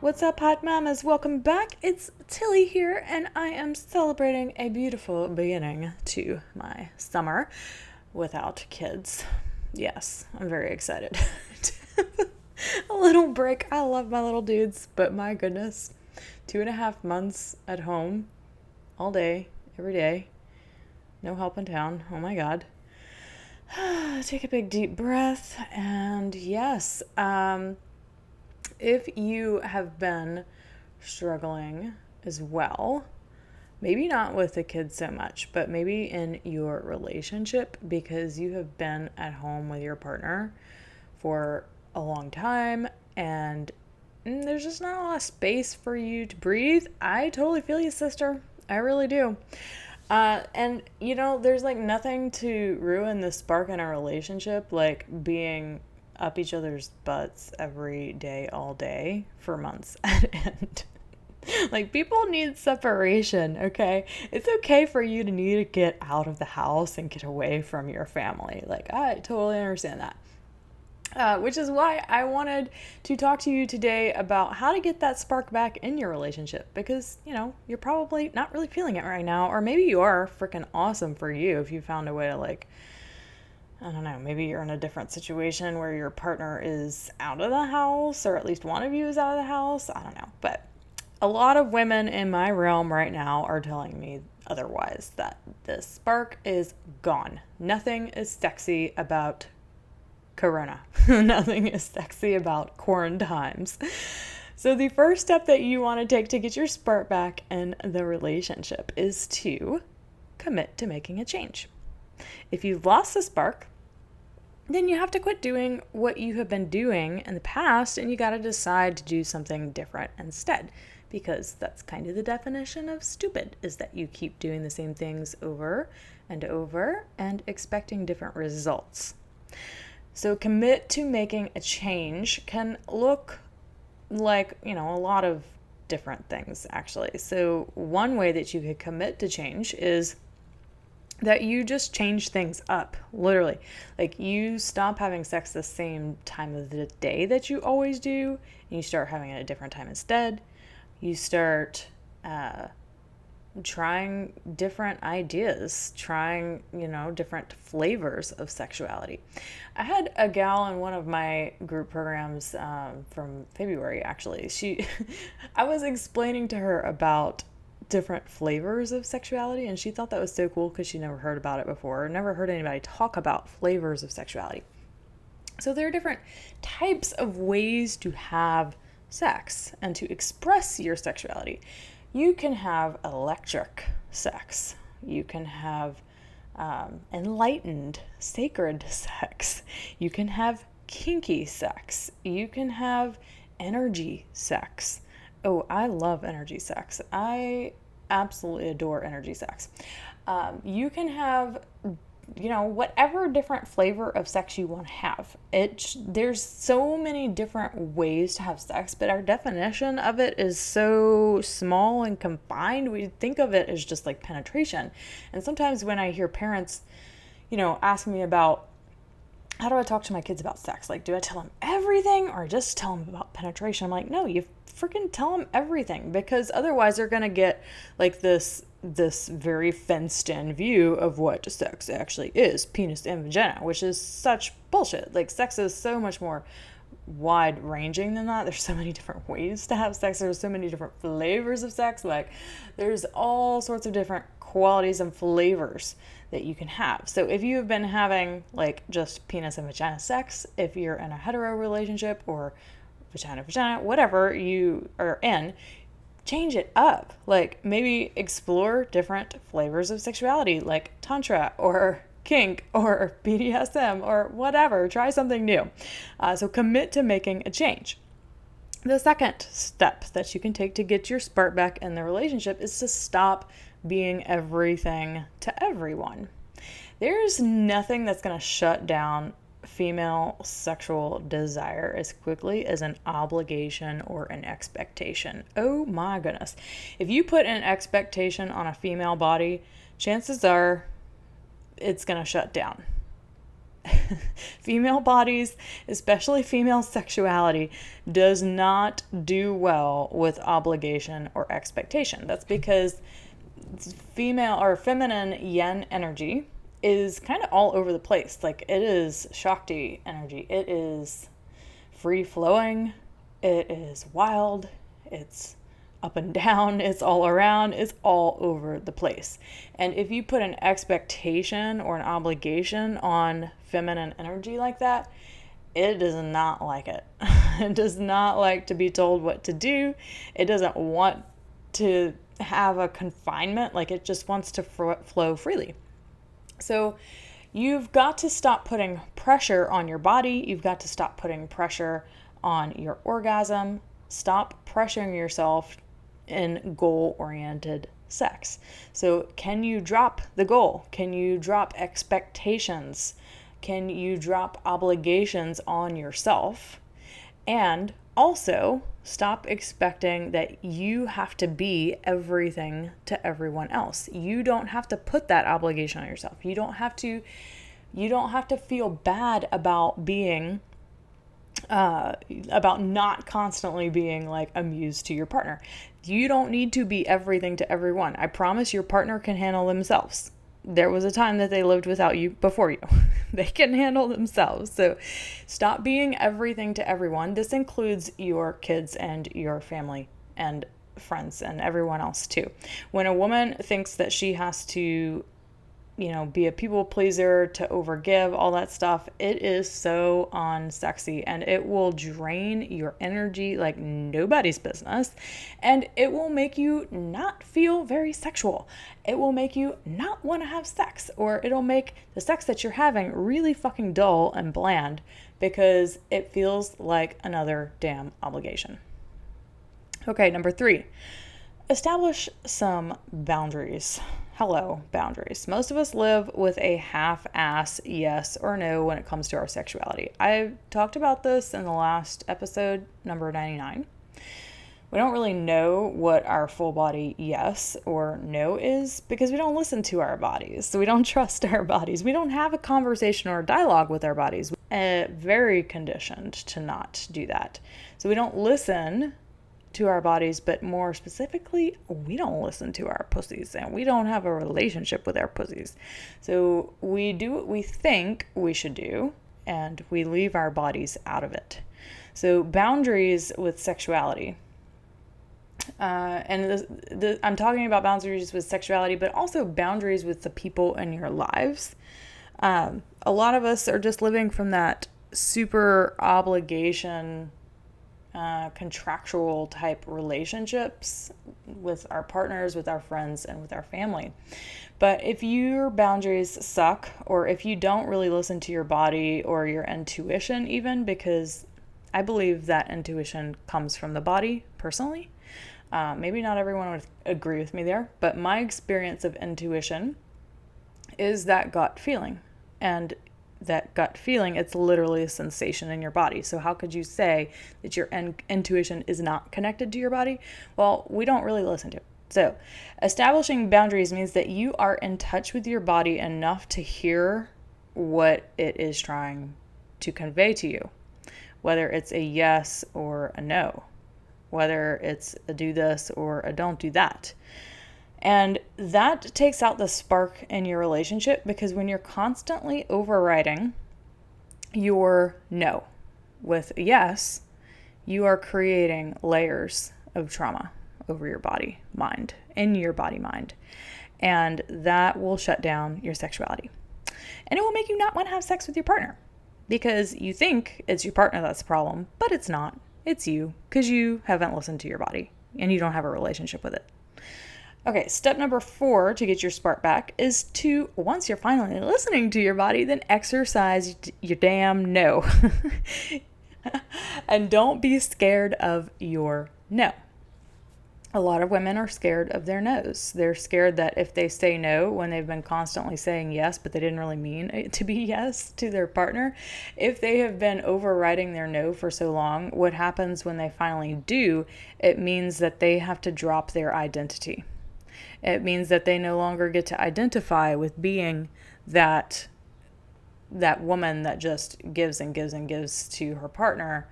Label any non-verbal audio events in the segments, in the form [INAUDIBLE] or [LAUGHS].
What's up, hot mamas? Welcome back. It's Tilly here, and I am celebrating a beautiful beginning to my summer without kids. Yes, I'm very excited. [LAUGHS] a little break. I love my little dudes, but my goodness, two and a half months at home, all day, every day, no help in town. Oh my god. [SIGHS] Take a big deep breath, and yes, um, if you have been struggling as well, maybe not with the kids so much, but maybe in your relationship because you have been at home with your partner for a long time and there's just not a lot of space for you to breathe. I totally feel you, sister. I really do. Uh, and you know, there's like nothing to ruin the spark in a relationship like being up each other's butts every day, all day for months [LAUGHS] at end. like people need separation, okay? It's okay for you to need to get out of the house and get away from your family. Like I totally understand that. Uh, which is why I wanted to talk to you today about how to get that spark back in your relationship because, you know, you're probably not really feeling it right now, or maybe you are freaking awesome for you if you found a way to like I don't know, maybe you're in a different situation where your partner is out of the house, or at least one of you is out of the house. I don't know. But a lot of women in my realm right now are telling me otherwise that the spark is gone. Nothing is sexy about Corona, [LAUGHS] nothing is sexy about quarantines. So, the first step that you want to take to get your spark back in the relationship is to commit to making a change. If you've lost the spark, then you have to quit doing what you have been doing in the past and you got to decide to do something different instead because that's kind of the definition of stupid is that you keep doing the same things over and over and expecting different results. So commit to making a change can look like, you know, a lot of different things actually. So one way that you could commit to change is that you just change things up, literally. Like you stop having sex the same time of the day that you always do, and you start having it at a different time instead. You start uh, trying different ideas, trying, you know, different flavors of sexuality. I had a gal in one of my group programs um, from February, actually. She, [LAUGHS] I was explaining to her about different flavors of sexuality and she thought that was so cool because she never heard about it before never heard anybody talk about flavors of sexuality. So there are different types of ways to have sex and to express your sexuality. You can have electric sex. You can have um, enlightened sacred [LAUGHS] sex. You can have kinky sex. You can have energy sex Oh, I love energy sex. I absolutely adore energy sex. Um, you can have you know whatever different flavor of sex you want to have it there's so many different ways to have sex but our definition of it is so small and confined we think of it as just like penetration and sometimes when i hear parents you know ask me about how do I talk to my kids about sex? Like, do I tell them everything or just tell them about penetration? I'm like, no, you freaking tell them everything because otherwise they're going to get like this this very fenced in view of what sex actually is penis and vagina which is such bullshit. Like sex is so much more wide ranging than that. There's so many different ways to have sex. There's so many different flavors of sex. Like there's all sorts of different qualities and flavors that you can have. So if you've been having like just penis and vagina sex if you're in a hetero relationship or vagina, vagina, whatever you are in, change it up. Like maybe explore different flavors of sexuality, like Tantra or kink or [LAUGHS] BDSM or whatever. Try something new. Uh, so commit to making a change. The second step that you can take to get your spark back in the relationship is to stop being everything to everyone. There's nothing that's going to shut down female sexual desire as quickly as an obligation or an expectation. Oh my goodness. If you put an expectation on a female body, chances are it's going to shut down. [LAUGHS] female bodies, especially female sexuality, does not do well with obligation or expectation. That's because female or feminine yin energy is kind of all over the place. Like it is Shakti energy, it is free flowing, it is wild, it's up and [LAUGHS] down, it's all around, it's all over the place. And if you put an expectation or an obligation on feminine energy like that, it does not like it. [LAUGHS] it does not like to be told what to do. It doesn't want to have a confinement, like it just wants to flow freely. So, you've got to stop putting pressure on your body. You've got to stop putting pressure on your orgasm. Stop pressuring yourself in goal oriented sex. So, can you drop the goal? Can you drop expectations? Can you drop obligations on yourself? And also, stop expecting that you have to be everything to everyone else. You don't have to put that obligation on yourself. You don't have to you don't have to feel bad about being uh, about not constantly being like amused to your partner. You don't need to be everything to everyone. I promise your partner can handle themselves. There was a time that they lived without you before you. [LAUGHS] they can handle themselves. So stop being everything to everyone. This includes your kids and your family and friends and everyone else too. When a woman thinks that she has to you know, be a people pleaser, to overgive, all that stuff. It is so unsexy and it will drain your energy like nobody's business. And it will make you not feel very sexual. It will make you not want to have sex, or it'll make the sex that you're having really fucking dull and bland because it feels like another damn obligation. Okay, number three, establish some boundaries hello, boundaries. Most of us live with a half ass yes or no when it comes to our sexuality. I talked about this in the last episode, number 99. We don't really know what our full body yes or no is because we don't listen to our bodies. So we don't [LAUGHS] trust our bodies. We don't have a conversation or a dialogue with our bodies. Uh, very conditioned to not do that. So we don't listen to our bodies, but more specifically, we don't listen to our pussies and we don't have a relationship with our pussies. So we do what we think we should do and we leave our bodies out of it. So, boundaries with sexuality. Uh, and I'm talking about boundaries with sexuality, but also boundaries with the people in your lives. Um, a lot of us are just living from that super obligation uh, contractual type relationships with our partners, with our friends, and with our family. But if your boundaries suck, or if you don't really listen to your body or your intuition, even because I believe that intuition comes from the body personally. Uh, maybe not everyone would agree with me there, but my experience of intuition is that gut feeling. And that gut feeling, it's literally a sensation in your body. So, how could you say that your in- intuition is not connected to your body? Well, we don't really listen to it. So, establishing boundaries means that you are in touch with your body enough to hear what it is trying to convey to you, whether it's a yes or a no, whether it's a do this or a don't do that. And that takes out the spark in your relationship because when you're constantly overriding your no with yes, you are creating layers of trauma over your body, mind, in your body, mind. And that will shut down your sexuality. And it will make you not want to have sex with your partner because you think it's your partner that's the problem, but it's not. It's you because you haven't listened to your body and you don't have a relationship with it. Okay, step number four to get your spark back is to, once you're finally listening to your body, then exercise your damn no. [LAUGHS] and don't be scared of your no a lot of women are scared of their no's. They're scared that if they say no when they've been constantly saying yes, but they didn't really mean it to be [LAUGHS] yes to their partner, if they have been overriding their no for so long, what happens when they finally do? It means that they have to drop their identity. It means that they no longer get to identify with being that that woman that just gives and gives and gives to her partner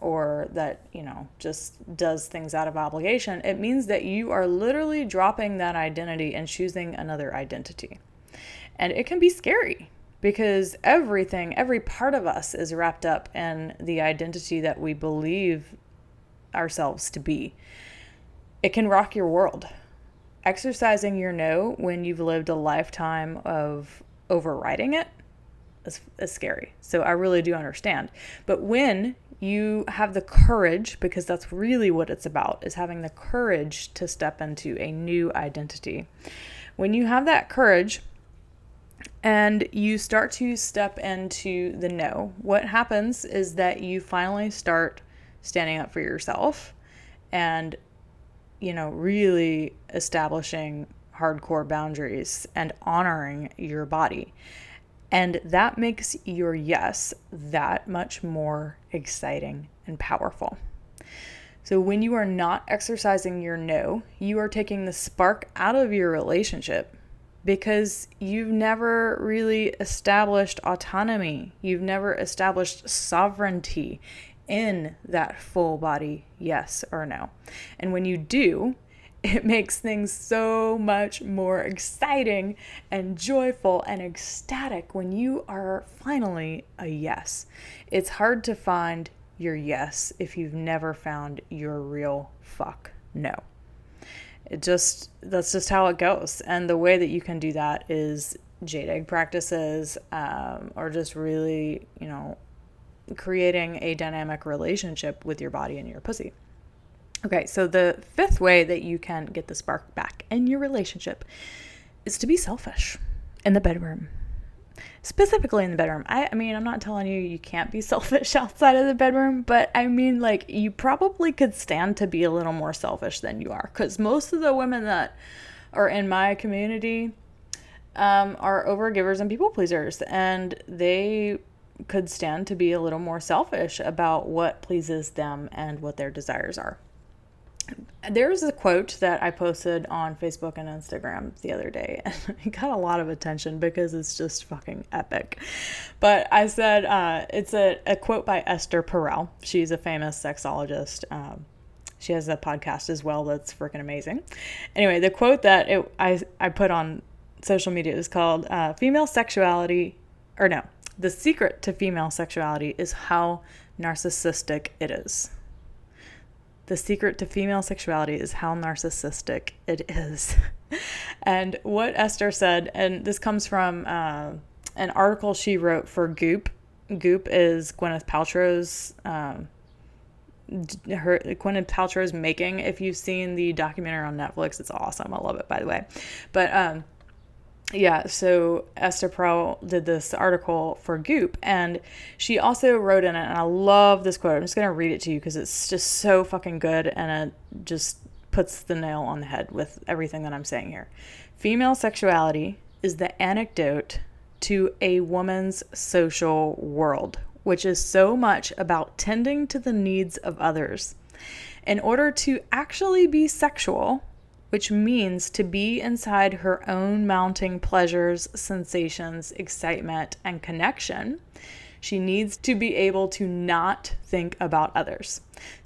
or that, you know, just does things out of obligation, it means that you are literally dropping that identity and choosing another identity. And it can be scary because everything, every part of us is wrapped up in the identity that we believe ourselves to be. It can rock your world. Exercising your no when you've lived a lifetime of overriding it is, is scary. So I really do understand. But when you have the courage because that's really what it's about is having the courage to step into a new identity when you have that courage and you start to step into the no what happens is that you finally start standing up for yourself and you know really establishing hardcore boundaries and honoring your body and that makes your yes that much more exciting and powerful. So, when you are not exercising your no, you are taking the spark out of your relationship because you've never really established autonomy. You've never established sovereignty in that full body yes or no. And when you do, [LAUGHS] it makes things so much more exciting and joyful and ecstatic when you are finally a yes. It's hard to find your yes if you've never found your real fuck no. It just, that's just how it goes. And the way that you can do that is jade egg practices um, or just really, you know, creating a dynamic relationship with your body and your pussy. Okay, so the fifth way that you can get the spark back in your relationship is to be selfish in the bedroom. Specifically in the bedroom. I, I mean, I'm not telling you you can't be [LAUGHS] selfish outside of the bedroom, but I mean, like, you probably could stand to be a little more selfish than you are. Because most of the women that are in my community um, are overgivers and people pleasers, and they could stand to be a little more selfish about what pleases them and what their desires are there's a quote that I posted on Facebook and Instagram the other day, [LAUGHS] and it got a lot of attention because it's just fucking epic. But I said uh, it's a, a quote by Esther Perel. She's a famous sexologist. Um, she has a podcast as well that's freaking amazing. Anyway, the quote that it, I, I put on social media is called uh, Female Sexuality, or no, the secret to female sexuality is how narcissistic it is. The secret to female sexuality is how narcissistic it is. [LAUGHS] and what Esther said, and this comes from uh, an article she wrote for Goop. Goop is Gwyneth Paltrow's. Um, her Gwyneth Paltrow's making. If you've seen the documentary on Netflix, it's awesome. I love it, by the way. But um, yeah, so Esther Perel did this article for Goop, and she also wrote in it, and I love this quote. I'm just gonna read it to you because it's just so fucking good, and it just puts the nail on the head with everything that I'm saying here. Female sexuality is the anecdote to a woman's social world, which is so much about tending to the needs of others. In order to actually be sexual, which means to be inside her own mounting pleasures, sensations, excitement, and connection, she needs to be able to not think about others.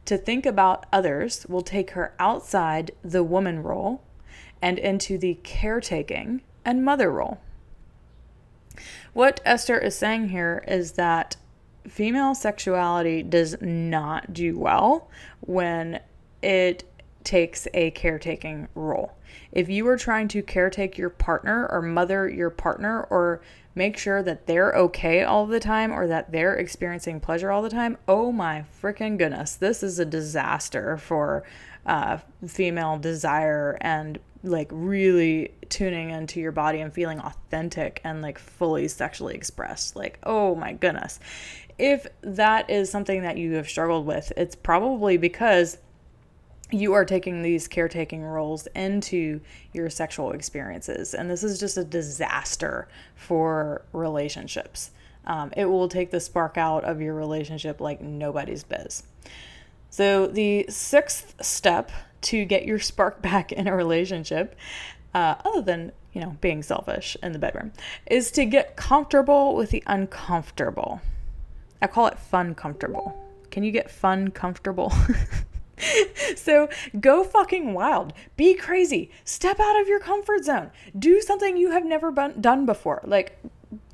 To think about others will take her outside the woman role and into the caretaking and mother role. What Esther is saying here is that female sexuality does not do well when it takes a caretaking role. If you are trying to caretake your partner or mother your partner or make sure that they're okay all the time or that they're experiencing pleasure all the time, oh my freaking goodness, this is a disaster for uh, female desire and like really tuning into your body and feeling authentic and like fully sexually expressed. Like, oh my goodness. if that is something that you have struggled with, it's probably because you are taking these caretaking roles into your sexual experiences. And this is just a disaster for relationships. Um, it will take the spark out of your relationship like nobody's biz. So, the sixth step to get your spark [LAUGHS] back in a relationship, uh, other than you know being selfish in the bedroom, is to get comfortable with the uncomfortable. I call it fun comfortable. Can you get fun comfortable? [LAUGHS] [LAUGHS] so go fucking wild. Be crazy. Step out of your comfort zone. Do something you have never been, done before. Like,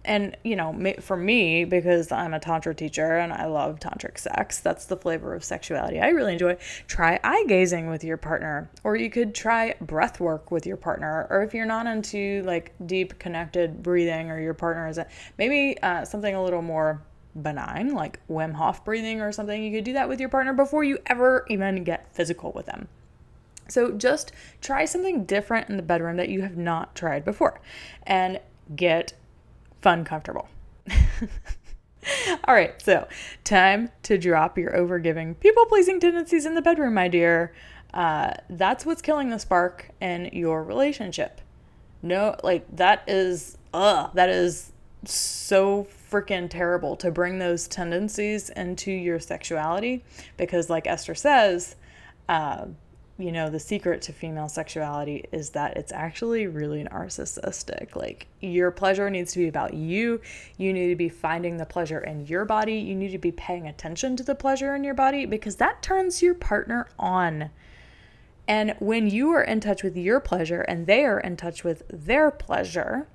and you know, for me, because I'm a Tantra teacher and I love tantric sex, that's the flavor of sexuality I really enjoy. Try eye gazing with your partner, or you could try breath work with your partner, or if you're not into like deep connected breathing, or your partner is maybe uh, something a little more benign, like Wim Hof breathing or something, you could do that with your partner before you ever even get physical with them. So just try something different in the bedroom that you have not tried before and get fun comfortable. [LAUGHS] All right, so time to drop your overgiving, people pleasing tendencies in the bedroom, my dear. Uh, that's what's killing the spark in your relationship. No, like that is, ugh, that is so freaking terrible to bring those tendencies into your sexuality because, like Esther says, uh, you know, the secret to female sexuality is that it's actually really narcissistic. Like, your pleasure needs to be about you. You need to be finding the pleasure in your body. You need to be paying attention to the pleasure in your body because that turns your partner on. And when you are in touch with your pleasure and they are in touch with their pleasure,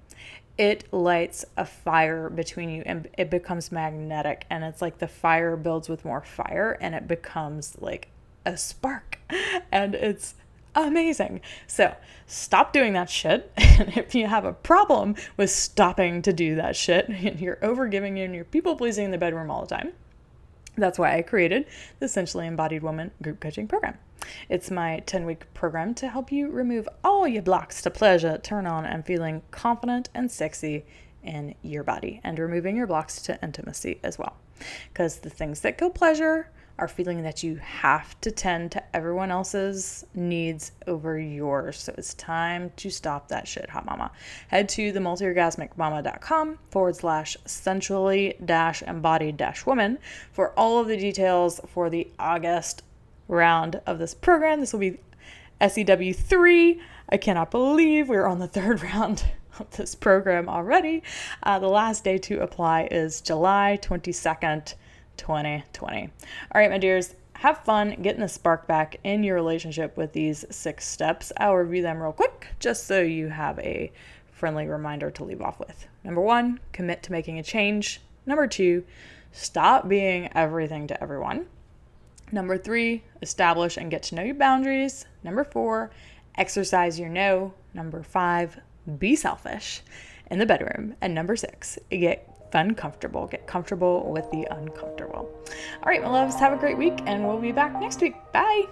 it lights a fire between you and it becomes magnetic and it's like the fire builds with more fire and it becomes like a spark [LAUGHS] and it's amazing. So, stop doing that shit. [LAUGHS] And if you have a problem with stopping to do that shit [LAUGHS] and you're overgiving and you're people pleasing in the bedroom all the time, that's why I created the Sensually Embodied Woman group coaching program. It's my 10 week program to help you remove all your blocks to pleasure, turn on, and feeling confident and sexy in your body, and removing your blocks to intimacy as well. Because the things that kill pleasure are feeling that you have to tend to everyone else's needs over yours. So it's time to stop that shit, hot mama. Head to the multiorgasmicmama.com forward slash sensually dash embodied dash woman for all of the details for the August round of this program. This will be SEW3. I cannot believe we're on the third [LAUGHS] round of this program already. Uh, the last day to apply is July 22nd, 2020. All right, my dears, have fun getting the spark back in your relationship with these six steps. I'll review them real quick just so you have a friendly reminder to leave off with. Number one, commit to making a change. Number two, stop being everything to everyone. Number three, establish and get to know your boundaries. Number four, exercise your no. Number five, be selfish in the bedroom. And number six, get fun comfortable. Get comfortable with the uncomfortable. All right, my loves, have a great week, and we'll be back next week. Bye.